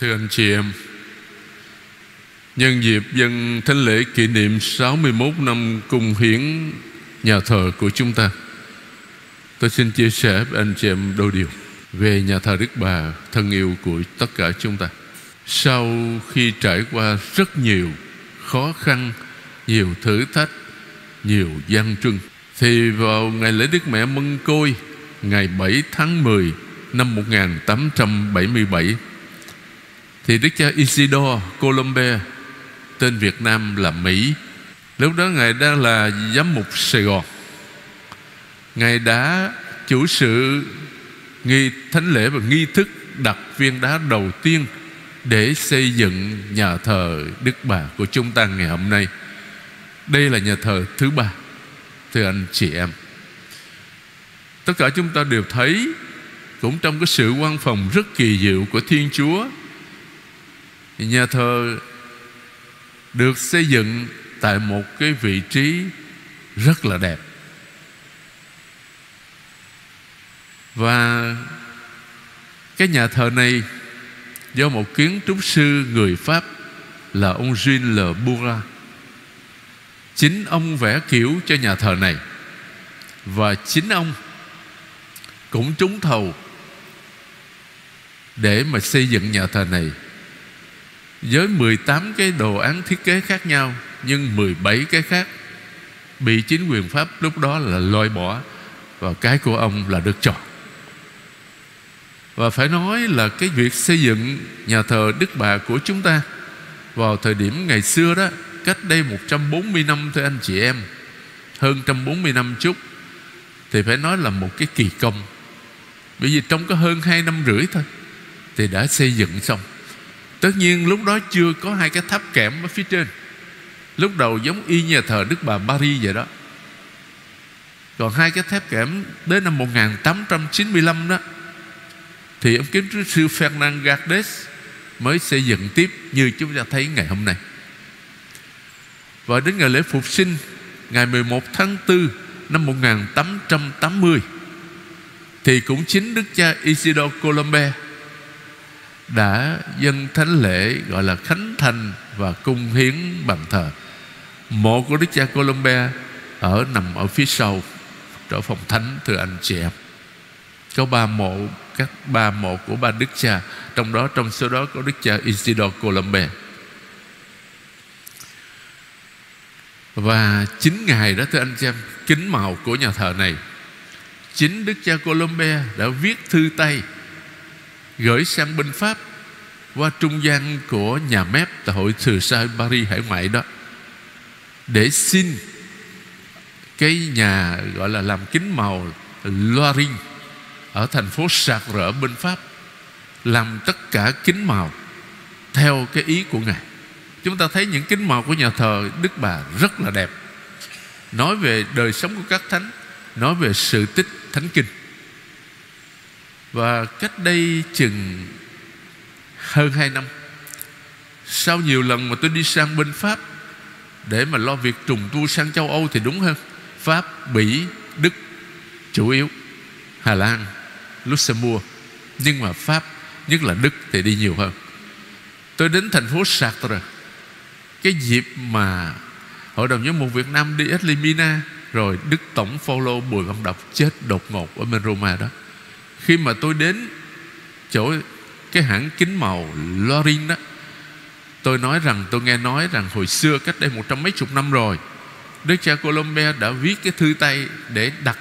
Thưa anh chị em, Nhân dịp dân thánh lễ kỷ niệm 61 năm cung hiến nhà thờ của chúng ta, Tôi xin chia sẻ với anh chị em đôi điều Về nhà thờ Đức Bà thân yêu của tất cả chúng ta. Sau khi trải qua rất nhiều khó khăn, Nhiều thử thách, Nhiều gian truân, Thì vào ngày lễ Đức Mẹ Mân Côi, Ngày 7 tháng 10 năm 1877 thì Đức cha Isidore Colombe tên Việt Nam là Mỹ lúc đó ngài đang là giám mục Sài Gòn ngài đã chủ sự nghi thánh lễ và nghi thức đặt viên đá đầu tiên để xây dựng nhà thờ Đức Bà của chúng ta ngày hôm nay. Đây là nhà thờ thứ ba, thưa anh chị em. Tất cả chúng ta đều thấy cũng trong cái sự quan phòng rất kỳ diệu của Thiên Chúa nhà thờ được xây dựng tại một cái vị trí rất là đẹp. Và cái nhà thờ này do một kiến trúc sư người Pháp là ông Jean Le Bourra. Chính ông vẽ kiểu cho nhà thờ này. Và chính ông cũng trúng thầu để mà xây dựng nhà thờ này với 18 cái đồ án thiết kế khác nhau, nhưng 17 cái khác, bị chính quyền Pháp lúc đó là loại bỏ và cái của ông là được chọn. Và phải nói là cái việc xây dựng nhà thờ Đức Bà của chúng ta vào thời điểm ngày xưa đó, cách đây 140 năm thưa anh chị em, hơn 140 năm chút, thì phải nói là một cái kỳ công. Bởi vì trong có hơn hai năm rưỡi thôi, thì đã xây dựng xong tất nhiên, lúc đó chưa có hai cái tháp kẽm ở phía trên. Lúc đầu giống y nhà thờ Đức Bà Paris vậy đó. Còn hai cái tháp kẽm đến năm 1895 đó, thì ông kiến trúc sư Fernand Gardes mới xây dựng tiếp như chúng ta thấy ngày hôm nay. Và đến ngày lễ phục sinh, ngày 11 tháng 4 năm 1880 thì cũng chính Đức cha Isidore Colombe đã dân thánh lễ gọi là khánh thành và cung hiến bằng thờ. Mộ của đức cha Colombe ở nằm ở phía sau chỗ phòng thánh, thưa anh chị em. Có ba mộ, các ba mộ của ba đức cha, trong đó, trong số đó có đức cha Isidore Colombe. Và chính ngài đó, thưa anh chị em, kính màu của nhà thờ này, chính đức cha Colombe đã viết thư tay gửi sang bên Pháp qua trung gian của nhà mép tại hội thừa sai Paris hải ngoại đó, để xin cái nhà gọi là làm kính màu Loaring ở thành phố Sạc rỡ bên Pháp làm tất cả kính màu theo cái ý của ngài. Chúng ta thấy những kính màu của nhà thờ Đức Bà rất là đẹp. Nói về đời sống của các thánh, nói về sự tích thánh kinh và cách đây chừng hơn hai năm Sau nhiều lần mà tôi đi sang bên Pháp Để mà lo việc trùng tu sang châu Âu thì đúng hơn. Pháp, Bỉ, Đức chủ yếu Hà Lan, Luxembourg. Nhưng mà Pháp, nhất là Đức thì đi nhiều hơn. Tôi đến thành phố Sartre. Cái dịp mà Hội đồng giám mục Việt Nam đi Eslimina Rồi Đức Tổng Phaolô Bùi Văn Đọc chết đột ngột ở bên Roma đó khi mà tôi đến chỗ cái hãng kính màu Lorin đó, tôi nói rằng, tôi nghe nói rằng hồi xưa cách đây một trăm mấy chục năm rồi, Đức cha Colombia đã viết cái thư tay để đặt,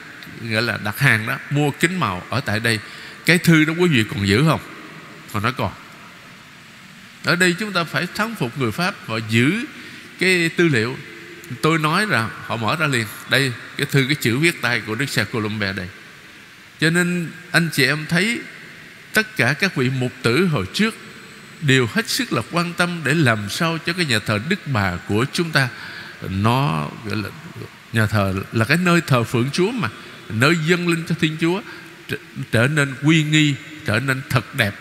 gọi là đặt hàng đó, mua kính màu ở tại đây. Cái thư đó quý vị còn giữ không? Còn nói còn. Ở đây chúng ta phải thắng phục người Pháp và giữ cái tư liệu. Tôi nói rằng họ mở ra liền. Đây, cái thư, cái chữ viết tay của Đức cha Colombia đây cho nên anh chị em thấy tất cả các vị mục tử hồi trước đều hết sức là quan tâm để làm sao cho cái nhà thờ Đức Bà của chúng ta nó gọi là nhà thờ là cái nơi thờ phượng Chúa mà nơi dâng linh cho Thiên Chúa trở, trở nên quy nghi trở nên thật đẹp.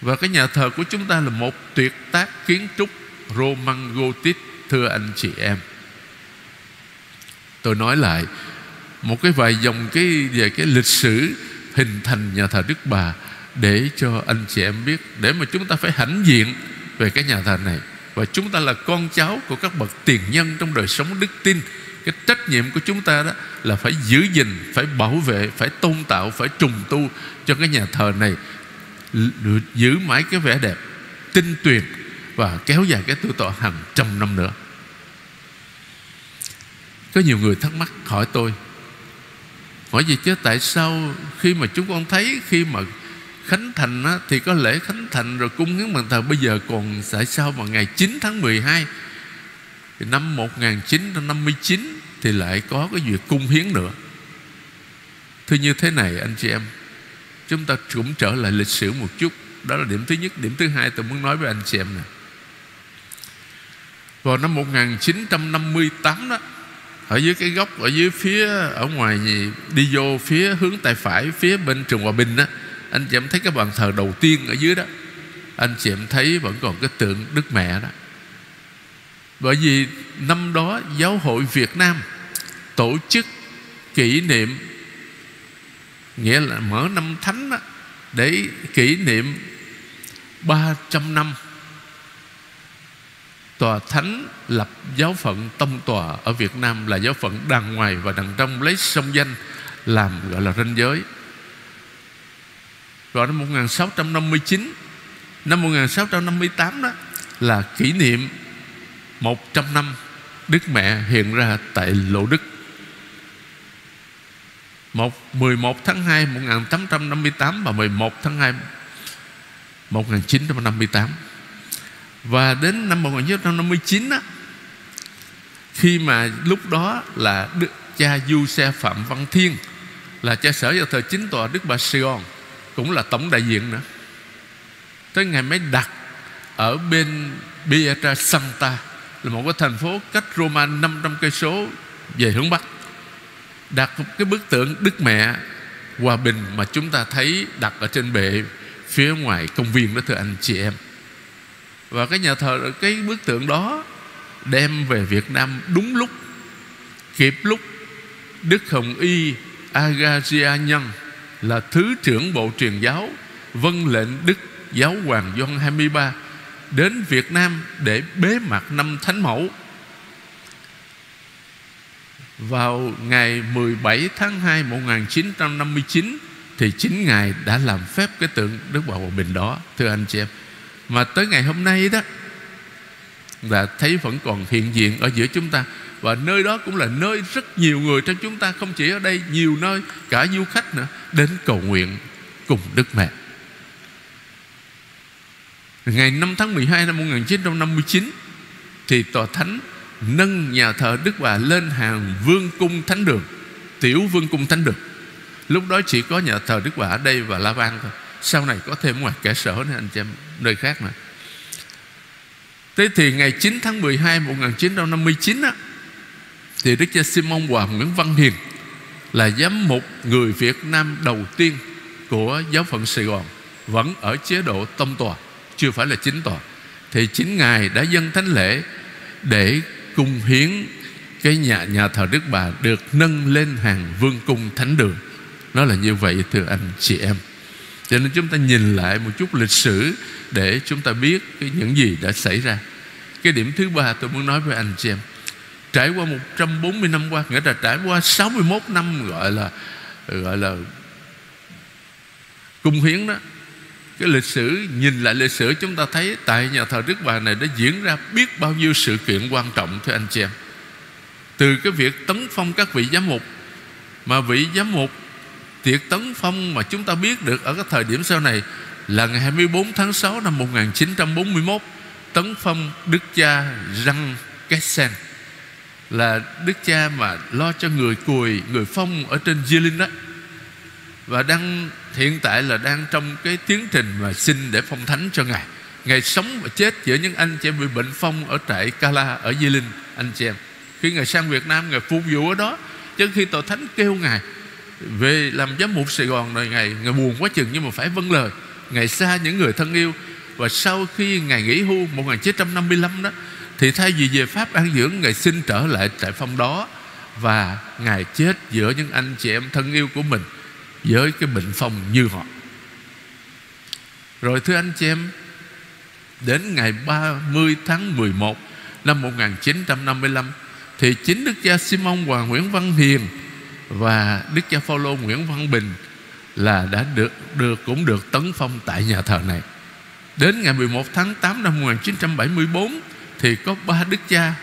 Và cái nhà thờ của chúng ta là một tuyệt tác kiến trúc Roman Gothic thưa anh chị em. Tôi nói lại một cái vài dòng cái về cái lịch sử hình thành nhà thờ Đức Bà để cho anh chị em biết, để mà chúng ta phải hãnh diện về cái nhà thờ này. Và chúng ta là con cháu của các bậc tiền nhân trong đời sống đức tin. Cái trách nhiệm của chúng ta đó là phải giữ gìn, phải bảo vệ, phải tôn tạo, phải trùng tu cho cái nhà thờ này. Giữ mãi cái vẻ đẹp tinh tuyền và kéo dài cái tu thọ hàng trăm năm nữa. Có nhiều người thắc mắc hỏi tôi hỏi gì chứ tại sao khi mà chúng con thấy khi mà Khánh Thành á, thì có lễ Khánh Thành rồi cung hiến bàn thờ. Bây giờ còn tại sao mà ngày 9 tháng 12 thì năm 1959 thì lại có cái việc cung hiến nữa. Thưa như thế này anh chị em Chúng ta cũng trở lại lịch sử một chút. Đó là điểm thứ nhất. Điểm thứ hai tôi muốn nói với anh chị em nè. Vào năm 1958 đó ở dưới cái góc Ở dưới phía Ở ngoài gì, Đi vô phía hướng tay phải Phía bên trường Hòa Bình á Anh chị em thấy cái bàn thờ đầu tiên ở dưới đó. Anh chị em thấy vẫn còn cái tượng Đức Mẹ đó. Bởi vì năm đó Giáo hội Việt Nam Tổ chức kỷ niệm Nghĩa là mở năm thánh đó, Để kỷ niệm 300 năm Tòa Thánh lập giáo phận tông tòa Ở Việt Nam là giáo phận đàng ngoài Và đằng trong lấy sông danh Làm, gọi là, ranh giới. Rồi năm 1659 Năm 1658 đó Là kỷ niệm 100 năm Đức Mẹ hiện ra tại Lộ Đức. Một 11 tháng 2 1858 và 11 tháng 2 1958 và đến năm 1959 á, Khi mà lúc đó là Đức cha Du Xe Phạm Văn Thiên Là cha sở vào thời chính tòa Đức Bà Sài Gòn Cũng là tổng đại diện nữa. Tới ngày mới đặt Ở bên Pietra Santa Là một cái thành phố cách Roma 500 cây số Về hướng Bắc đặt một cái bức tượng Đức Mẹ Hòa Bình mà chúng ta thấy đặt ở trên bệ phía ngoài công viên đó thưa anh chị em và cái nhà thờ, cái bức tượng đó đem về Việt Nam đúng lúc, kịp lúc Đức Hồng Y Agazia Nhân là thứ trưởng bộ truyền giáo vân lệnh Đức Giáo hoàng Gioan 23 đến Việt Nam để bế mạc năm Thánh Mẫu. Vào ngày 17 tháng 2 1959 Thì chính Ngài đã làm phép cái tượng Đức Bà Hòa Bình đó, Thưa anh chị em. Mà tới ngày hôm nay đó Là thấy vẫn còn hiện diện ở giữa chúng ta. Và nơi đó cũng là nơi rất nhiều người trong chúng ta, Không chỉ ở đây, Nhiều nơi, cả du khách nữa, Đến cầu nguyện cùng Đức Mẹ. Ngày 5 tháng 12 năm 1959 Thì Tòa Thánh nâng nhà thờ Đức Bà lên hàng vương cung thánh đường, tiểu vương cung thánh đường. Lúc đó chỉ có nhà thờ Đức Bà ở đây và La Vang thôi sau này có thêm ngoài kẻ sở nữa anh chị em nơi khác nữa. Thế thì ngày 9 tháng 12 1959 á, Thì Đức cha Simon Hoàng Nguyễn Văn Hiền Là giám mục người Việt Nam đầu tiên Của giáo phận Sài Gòn Vẫn ở chế độ tông tòa Chưa phải là chính tòa. Thì chính Ngài đã dâng thánh lễ Để cung hiến cái nhà nhà thờ Đức Bà được nâng lên hàng vương cung thánh đường. Nó là như vậy thưa anh chị em cho nên chúng ta nhìn lại một chút lịch sử để chúng ta biết cái những gì đã xảy ra. Cái điểm thứ ba tôi muốn nói với anh chị em, trải qua 140 năm qua, nghĩa là trải qua 61 năm gọi là gọi là cung hiến đó, cái lịch sử, nhìn lại lịch sử chúng ta thấy tại nhà thờ Đức Bà này đã diễn ra biết bao nhiêu sự kiện quan trọng, thưa anh chị em. Từ cái việc tấn phong các vị giám mục, mà vị giám mục tiệc tấn phong mà chúng ta biết được ở cái thời điểm sau này là ngày 24 tháng 6 năm 1941 tấn phong, đức cha Răng Kessen là đức cha mà lo cho người cùi, người phong ở trên Di đó. Và đang, hiện tại là đang trong cái tiến trình mà xin để phong thánh cho ngài. Ngài sống và chết giữa những anh chị em bị bệnh phong ở trại Kala ở Di Linh, anh chị em. Khi ngài sang Việt Nam, ngài phục vụ ở đó, chứ khi tòa thánh kêu ngài về làm giám mục Sài Gòn rồi, ngày ngày buồn quá chừng nhưng mà phải vâng lời. Ngày xa những người thân yêu. Và sau khi ngày nghỉ hưu 1955 đó, thì thay vì về Pháp an dưỡng ngài xin trở lại trại phong đó. Và ngài chết giữa những anh chị em thân yêu của mình với cái bệnh phong như họ. Rồi thưa anh chị em, Đến ngày 30 tháng 11 Năm 1955 Thì chính Đức cha Simon và Nguyễn Văn Hiền và Đức cha Phaolô Nguyễn Văn Bình Là đã được được, cũng được tấn phong tại nhà thờ này. Đến ngày 11 tháng 8 năm 1974 Thì có ba đức cha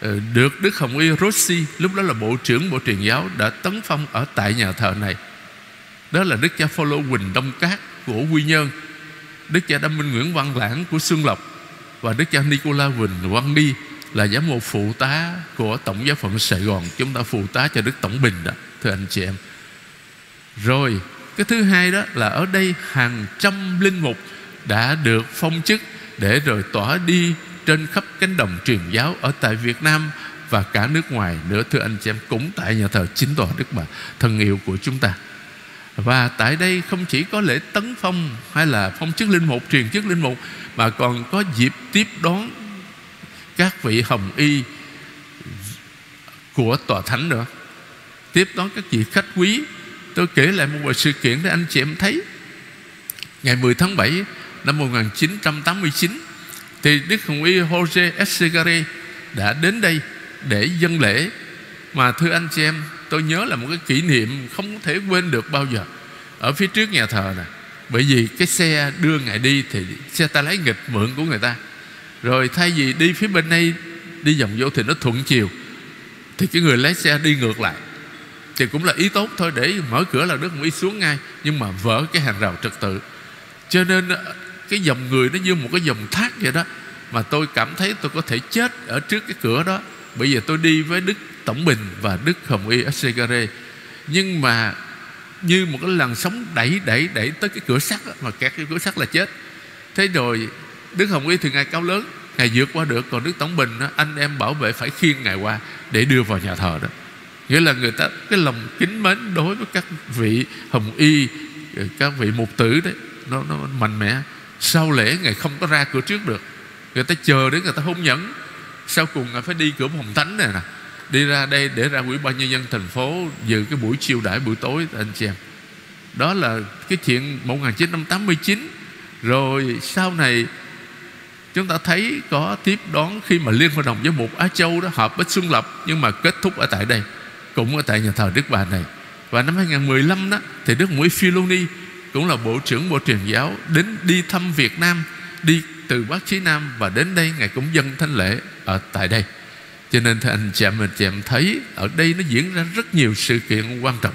ờ, Được Đức Hồng Y Rossi, Lúc đó là Bộ trưởng Bộ truyền giáo, Đã tấn phong ở tại nhà thờ này. Đó là Đức cha Phaolô Quỳnh Đông Cát Của Quy Nhơn, Đức cha Đâm Minh Nguyễn Văn Lãng của Xuân Lộc Và Đức cha Nicola Quỳnh Văn Đi là giám mục phụ tá của Tổng giáo phận Sài Gòn. Chúng ta phụ tá cho Đức Tổng Bình đó, Thưa anh chị em. Rồi, cái thứ hai đó là ở đây hàng trăm linh mục đã được phong chức để rồi tỏa đi trên khắp cánh đồng truyền giáo ở tại Việt Nam và cả nước ngoài nữa, thưa anh chị em, cũng tại nhà thờ chính tòa Đức Bà, thân yêu của chúng ta. Và tại đây không chỉ có lễ tấn phong hay là phong chức linh mục, truyền chức linh mục, mà còn có dịp tiếp đón các vị hồng y của tòa thánh nữa. Tiếp đón các vị khách quý. Tôi kể lại một vài sự kiện để anh chị em thấy. Ngày 10 tháng 7 năm 1989 thì Đức Hồng Y Jose Escegari đã đến đây để dân lễ. Mà thưa anh chị em, tôi nhớ là một cái kỷ niệm không có thể quên được bao giờ. Ở phía trước nhà thờ nè, bởi vì cái xe đưa ngài đi thì xe ta lấy nghịch mượn của người ta rồi thay vì đi phía bên đây đi vòng vô thì nó thuận chiều. Thì cái người lái xe đi ngược lại. Thì cũng là ý tốt thôi, để mở cửa là Đức Mỹ xuống ngay. Nhưng mà vỡ cái hàng rào trật tự. Cho nên ờ, cái dòng người nó như một cái dòng thác vậy đó. Mà tôi cảm thấy tôi có thể chết ở trước cái cửa đó. Bây giờ tôi đi với Đức Tổng Bình và Đức Hồng Y Assegare nhưng mà như một cái làn sóng đẩy đẩy đẩy tới cái cửa sắt mà kẹt cái cửa sắt là chết. Thế rồi Đức Hồng Y thì ngài cao lớn ngài vượt qua được còn Đức Tổng Bình đó, anh em bảo vệ phải khiêng ngài qua để đưa vào nhà thờ đó. Nghĩa là người ta cái lòng kính mến đối với các vị hồng y ờ, các vị mục tử đấy nó, nó mạnh mẽ. Sau lễ ngài không có ra cửa trước được. Người ta chờ đến người ta hôn nhẫn. Sau cùng ngài phải đi cửa hồng thánh này nè. Đi ra đây để ra ủy ban nhân dân thành phố dự cái buổi chiêu đãi buổi tối anh chị em. Đó là cái chuyện 1989 rồi sau này chúng ta thấy có tiếp đón khi mà liên hội đồng với một Á Châu đó họp với Xuân Lập, nhưng mà kết thúc ở tại đây, cũng ở tại nhà thờ Đức Bà này. Và năm 2015 đó, thì Đức Mũi Philoni cũng là bộ trưởng bộ truyền giáo đến đi thăm Việt Nam, đi từ Bắc chí Nam và đến đây ngài cũng dân thánh lễ ở tại đây. Cho nên thưa anh chị em, anh chị em thấy ở đây nó diễn ra rất nhiều sự kiện quan trọng.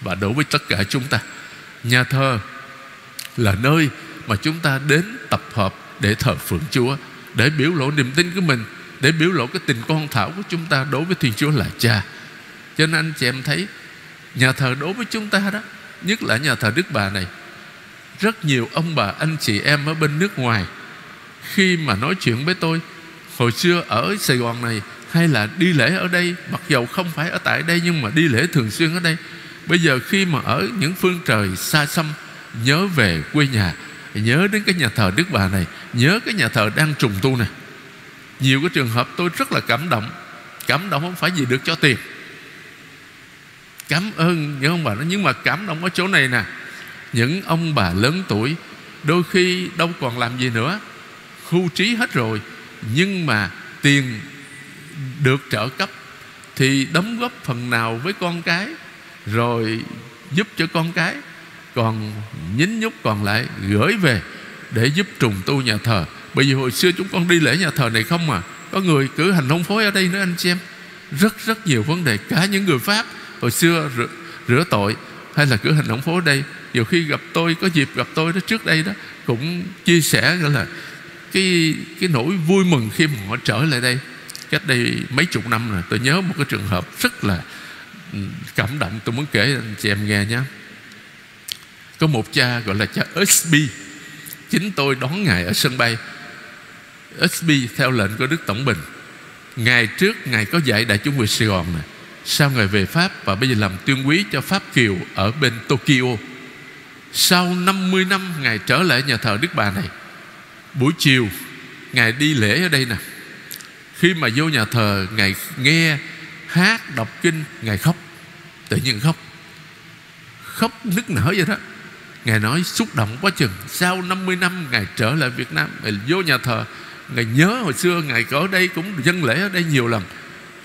Và đối với tất cả chúng ta, nhà thờ là nơi mà chúng ta đến tập hợp để thờ phượng Chúa, để biểu lộ niềm tin của mình, để biểu lộ cái tình con thảo của chúng ta đối với Thiên Chúa là Cha. Cho nên anh chị em thấy, nhà thờ đối với chúng ta đó, nhất là nhà thờ Đức Bà này, rất nhiều ông bà, anh chị em ở bên nước ngoài, khi mà nói chuyện với tôi, hồi xưa ở Sài Gòn này, hay là đi lễ ở đây, mặc dầu không phải ở tại đây, nhưng mà đi lễ thường xuyên ở đây, bây giờ khi mà ở những phương trời xa xăm, nhớ về quê nhà nhớ đến cái nhà thờ Đức Bà này, nhớ cái nhà thờ đang trùng tu này. Nhiều cái trường hợp tôi rất là cảm động. Cảm động không phải gì được cho tiền. Cảm ơn những ông bà đó nhưng mà cảm động ở chỗ này nè. Những ông bà lớn tuổi, đôi khi đâu còn làm gì nữa, khu trí hết rồi, nhưng mà tiền được trợ cấp thì đóng góp phần nào với con cái, rồi giúp cho con cái còn nhín nhúc còn lại gửi về để giúp trùng tu nhà thờ. Bởi vì hồi xưa chúng con đi lễ nhà thờ này không mà có người cử hành hôn phối ở đây nữa anh chị em. Rất rất nhiều vấn đề cả những người pháp hồi xưa rửa, rửa tội hay là cử hành hôn phố ở đây. Nhiều khi gặp tôi có dịp gặp tôi đó trước đây đó cũng chia sẻ gọi là cái cái nỗi vui mừng khi mà họ trở lại đây. Cách đây mấy chục năm rồi tôi nhớ một cái trường hợp rất là ừ, cảm động. Tôi muốn kể anh chị em nghe nhé có một cha gọi là cha SB chính tôi đón ngài ở sân bay. SB theo lệnh của Đức Tổng Bình. Ngày trước Ngài có dạy Đại chúng người Sài Gòn này Sau Ngài về Pháp Và bây giờ làm tuyên quý cho Pháp Kiều Ở bên Tokyo. Sau 50 năm Ngài trở lại nhà thờ Đức Bà này, Buổi chiều Ngài đi lễ ở đây nè. Khi mà vô nhà thờ, Ngài nghe hát, đọc kinh, Ngài khóc. Tự nhiên khóc. Khóc nức nở vậy đó. Ngài nói xúc động quá chừng. Sau 50 năm, Ngài trở lại Việt Nam, Ngài vô nhà thờ. Ngài nhớ hồi xưa Ngài ở đây cũng dân lễ ở đây nhiều lần.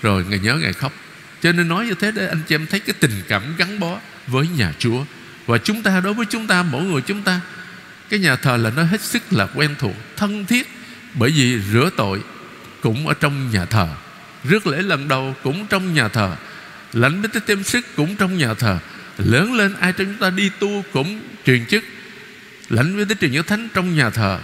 Rồi Ngài nhớ Ngài khóc. Cho nên nói như thế để anh chị em thấy cái tình cảm gắn bó với nhà Chúa. Và chúng ta, đối với chúng ta, Mỗi người chúng ta, Cái nhà thờ là nó hết sức là quen thuộc, Thân thiết. Bởi vì rửa tội Cũng ở trong nhà thờ. Rước lễ lần đầu cũng trong nhà thờ. Lãnh bí tích tiêm sức cũng trong nhà thờ. Lớn lên ai trong chúng ta đi tu cũng truyền chức, Lãnh với truyền giáo thánh trong nhà thờ.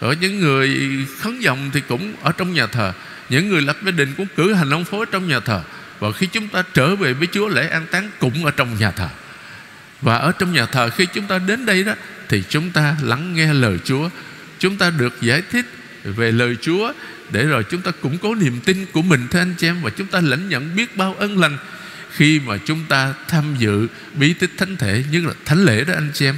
Ở những người khấn dòng thì cũng ở trong nhà thờ. Những người lập gia đình cũng cử hành ông phối trong nhà thờ. Và khi chúng ta trở về với Chúa, lễ an táng cũng ở trong nhà thờ. Và ở trong nhà thờ, khi chúng ta đến đây đó, Thì chúng ta lắng nghe lời Chúa. Chúng ta được giải thích về lời Chúa, Để rồi chúng ta củng cố niềm tin của mình thưa anh chị em, Và chúng ta lãnh nhận biết bao ân lành khi mà chúng ta tham dự bí tích thánh thể như là thánh lễ đó anh chị em,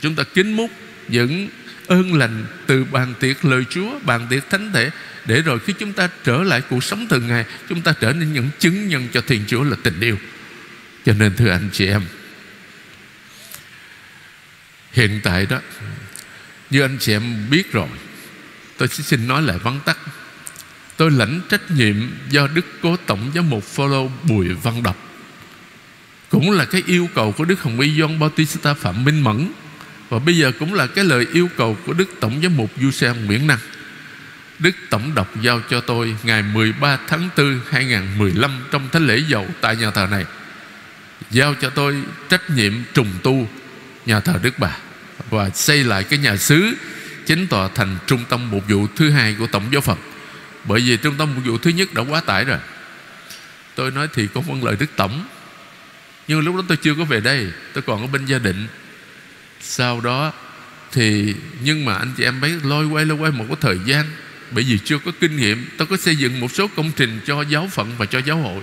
chúng ta kính múc những ơn lành từ bàn tiệc lời Chúa, bàn tiệc thánh thể, để rồi khi chúng ta trở lại cuộc sống thường ngày, chúng ta trở nên những chứng nhân cho Thiên Chúa là tình yêu. Cho nên, thưa anh chị em, hiện tại đó, như anh chị em biết rồi, tôi xin nói lại vắn tắt. Tôi lãnh trách nhiệm do Đức Cố Tổng Giám mục Phaolô Bùi Văn Đọc. Cũng là cái yêu cầu của Đức Hồng Y John Bautista Phạm Minh Mẫn, Và bây giờ cũng là cái lời yêu cầu của Đức Tổng Giám mục Du Xe Nguyễn Năng. Đức Tổng đọc giao cho tôi ngày 13 tháng 4 2015 trong thánh lễ dầu tại nhà thờ này. Giao cho tôi trách nhiệm trùng tu nhà thờ Đức Bà Và xây lại cái nhà xứ, chính tòa thành trung tâm mục vụ thứ hai của Tổng giáo phận bởi vì trung tâm phục vụ thứ nhất đã quá tải rồi. Tôi nói thì có vâng lời Đức Tổng. Nhưng lúc đó tôi chưa có về đây, Tôi còn ở bên gia đình Sau đó thì, Nhưng mà anh chị em mấy lôi quay lôi quay một cái thời gian. Bởi vì chưa có kinh nghiệm, Tôi có xây dựng một số công trình cho giáo phận và cho giáo hội.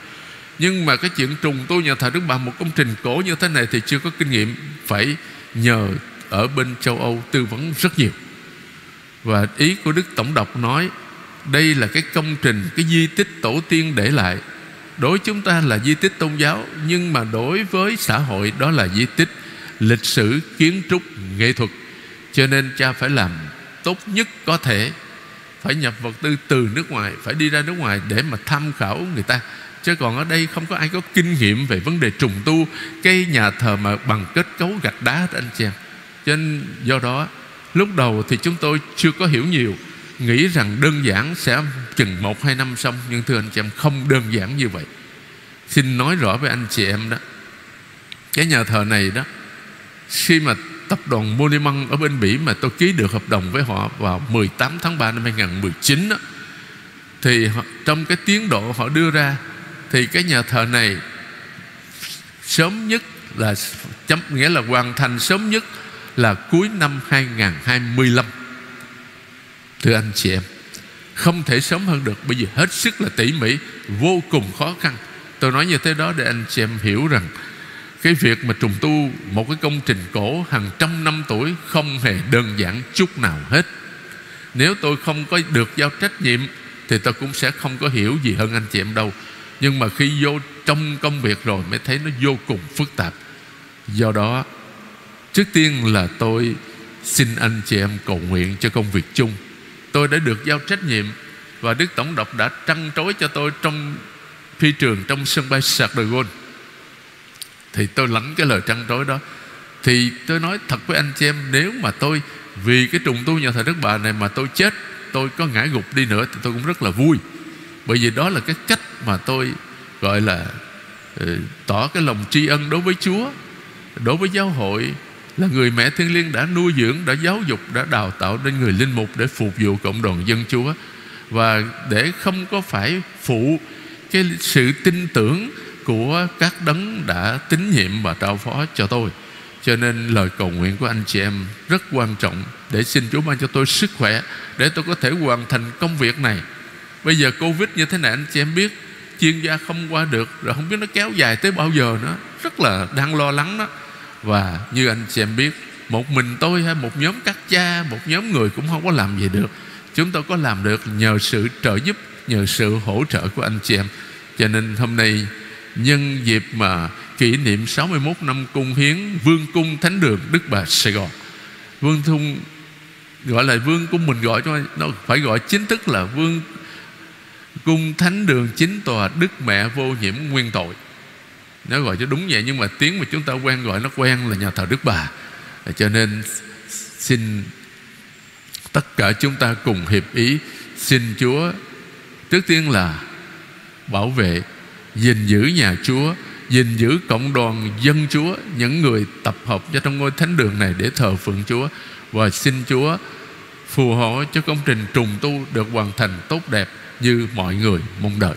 Nhưng mà cái chuyện trùng tu nhà thờ Đức Bà, Một công trình cổ như thế này thì chưa có kinh nghiệm. Phải nhờ ở bên châu Âu tư vấn rất nhiều. Và ý của Đức Tổng đốc nói đây là cái công trình, cái di tích tổ tiên để lại. Đối chúng ta là di tích tôn giáo, nhưng mà đối với xã hội đó là di tích lịch sử kiến trúc nghệ thuật. Cho nên cha phải làm tốt nhất có thể. Phải nhập vật tư từ nước ngoài, phải đi ra nước ngoài để mà tham khảo người ta. Chứ còn ở đây không có ai có kinh nghiệm về vấn đề trùng tu, cái nhà thờ mà bằng kết cấu gạch đá đó, anh chị em. Cho nên do đó, lúc đầu thì chúng tôi chưa có hiểu nhiều nghĩ rằng đơn giản sẽ chừng một hai năm xong nhưng thưa anh chị em không đơn giản như vậy. Xin nói rõ với anh chị em đó cái nhà thờ này đó khi mà tập đoàn Monument ở bên mỹ mà tôi ký được hợp đồng với họ vào 18 tháng 3 năm 2019 đó, thì họ, trong cái tiến độ họ đưa ra thì cái nhà thờ này sớm nhất là chấm nghĩa là hoàn thành sớm nhất là cuối năm 2025 Thưa anh chị em, Không thể sớm hơn được, Bởi vì hết sức là tỉ mỉ, Vô cùng khó khăn. Tôi nói như thế đó để anh chị em hiểu rằng Cái việc mà trùng tu Một cái công trình cổ hàng trăm năm tuổi Không hề đơn giản chút nào hết. Nếu tôi không có được giao trách nhiệm, Thì tôi cũng sẽ không có hiểu gì hơn anh chị em đâu. Nhưng mà khi vô trong công việc rồi Mới thấy nó vô cùng phức tạp. Do đó, Trước tiên là tôi xin anh chị em cầu nguyện cho công việc chung. Tôi đã được giao trách nhiệm Và Đức Tổng đốc đã trăn trối cho tôi Trong phi trường trong sân bay sạc đời gôn Thì tôi lãnh cái lời trăn trối đó. Thì tôi nói thật với anh chị em, Nếu mà tôi vì cái trùng tu nhà thờ Đức Bà này Mà tôi chết, Tôi có ngã gục đi nữa Thì tôi cũng rất là vui. Bởi vì đó là cái cách mà tôi Gọi là ừ, Tỏ cái lòng tri ân đối với Chúa, Đối với giáo hội là người mẹ thiên liêng đã nuôi dưỡng, đã giáo dục, đã đào tạo nên người linh mục để phục vụ cộng đoàn dân chúa. Và để không có phải phụ cái sự tin tưởng của các đấng đã tín nhiệm và trao phó cho tôi. Cho nên lời cầu nguyện của anh chị em rất quan trọng để xin Chúa ban cho tôi sức khỏe để tôi có thể hoàn thành công việc này. Bây giờ Covid như thế này, anh chị em biết, chuyên gia không qua được, rồi không biết nó kéo dài tới bao giờ nữa. Rất là đang lo lắng đó và như anh chị em biết, Một mình tôi hay một nhóm các cha, Một nhóm người cũng không có làm gì được. Chúng tôi có làm được nhờ sự trợ giúp, Nhờ sự hỗ trợ của anh chị em. Cho nên hôm nay, Nhân dịp mà kỷ niệm 61 năm cung hiến Vương cung Thánh đường Đức Bà Sài Gòn, Vương thung gọi là vương cung mình gọi cho nó phải gọi chính thức là vương cung thánh đường chính tòa đức mẹ vô nhiễm nguyên tội nó gọi cho đúng vậy, nhưng mà tiếng mà chúng ta quen gọi nó quen là nhà thờ đức bà. Cho nên xin tất cả chúng ta cùng hiệp ý xin chúa. Trước tiên là bảo vệ, gìn giữ nhà chúa, gìn giữ cộng đoàn dân chúa, những người tập hợp cho trong ngôi thánh đường này để thờ phượng chúa. Và xin chúa phù hộ cho công trình trùng tu được hoàn thành tốt đẹp như mọi người mong đợi.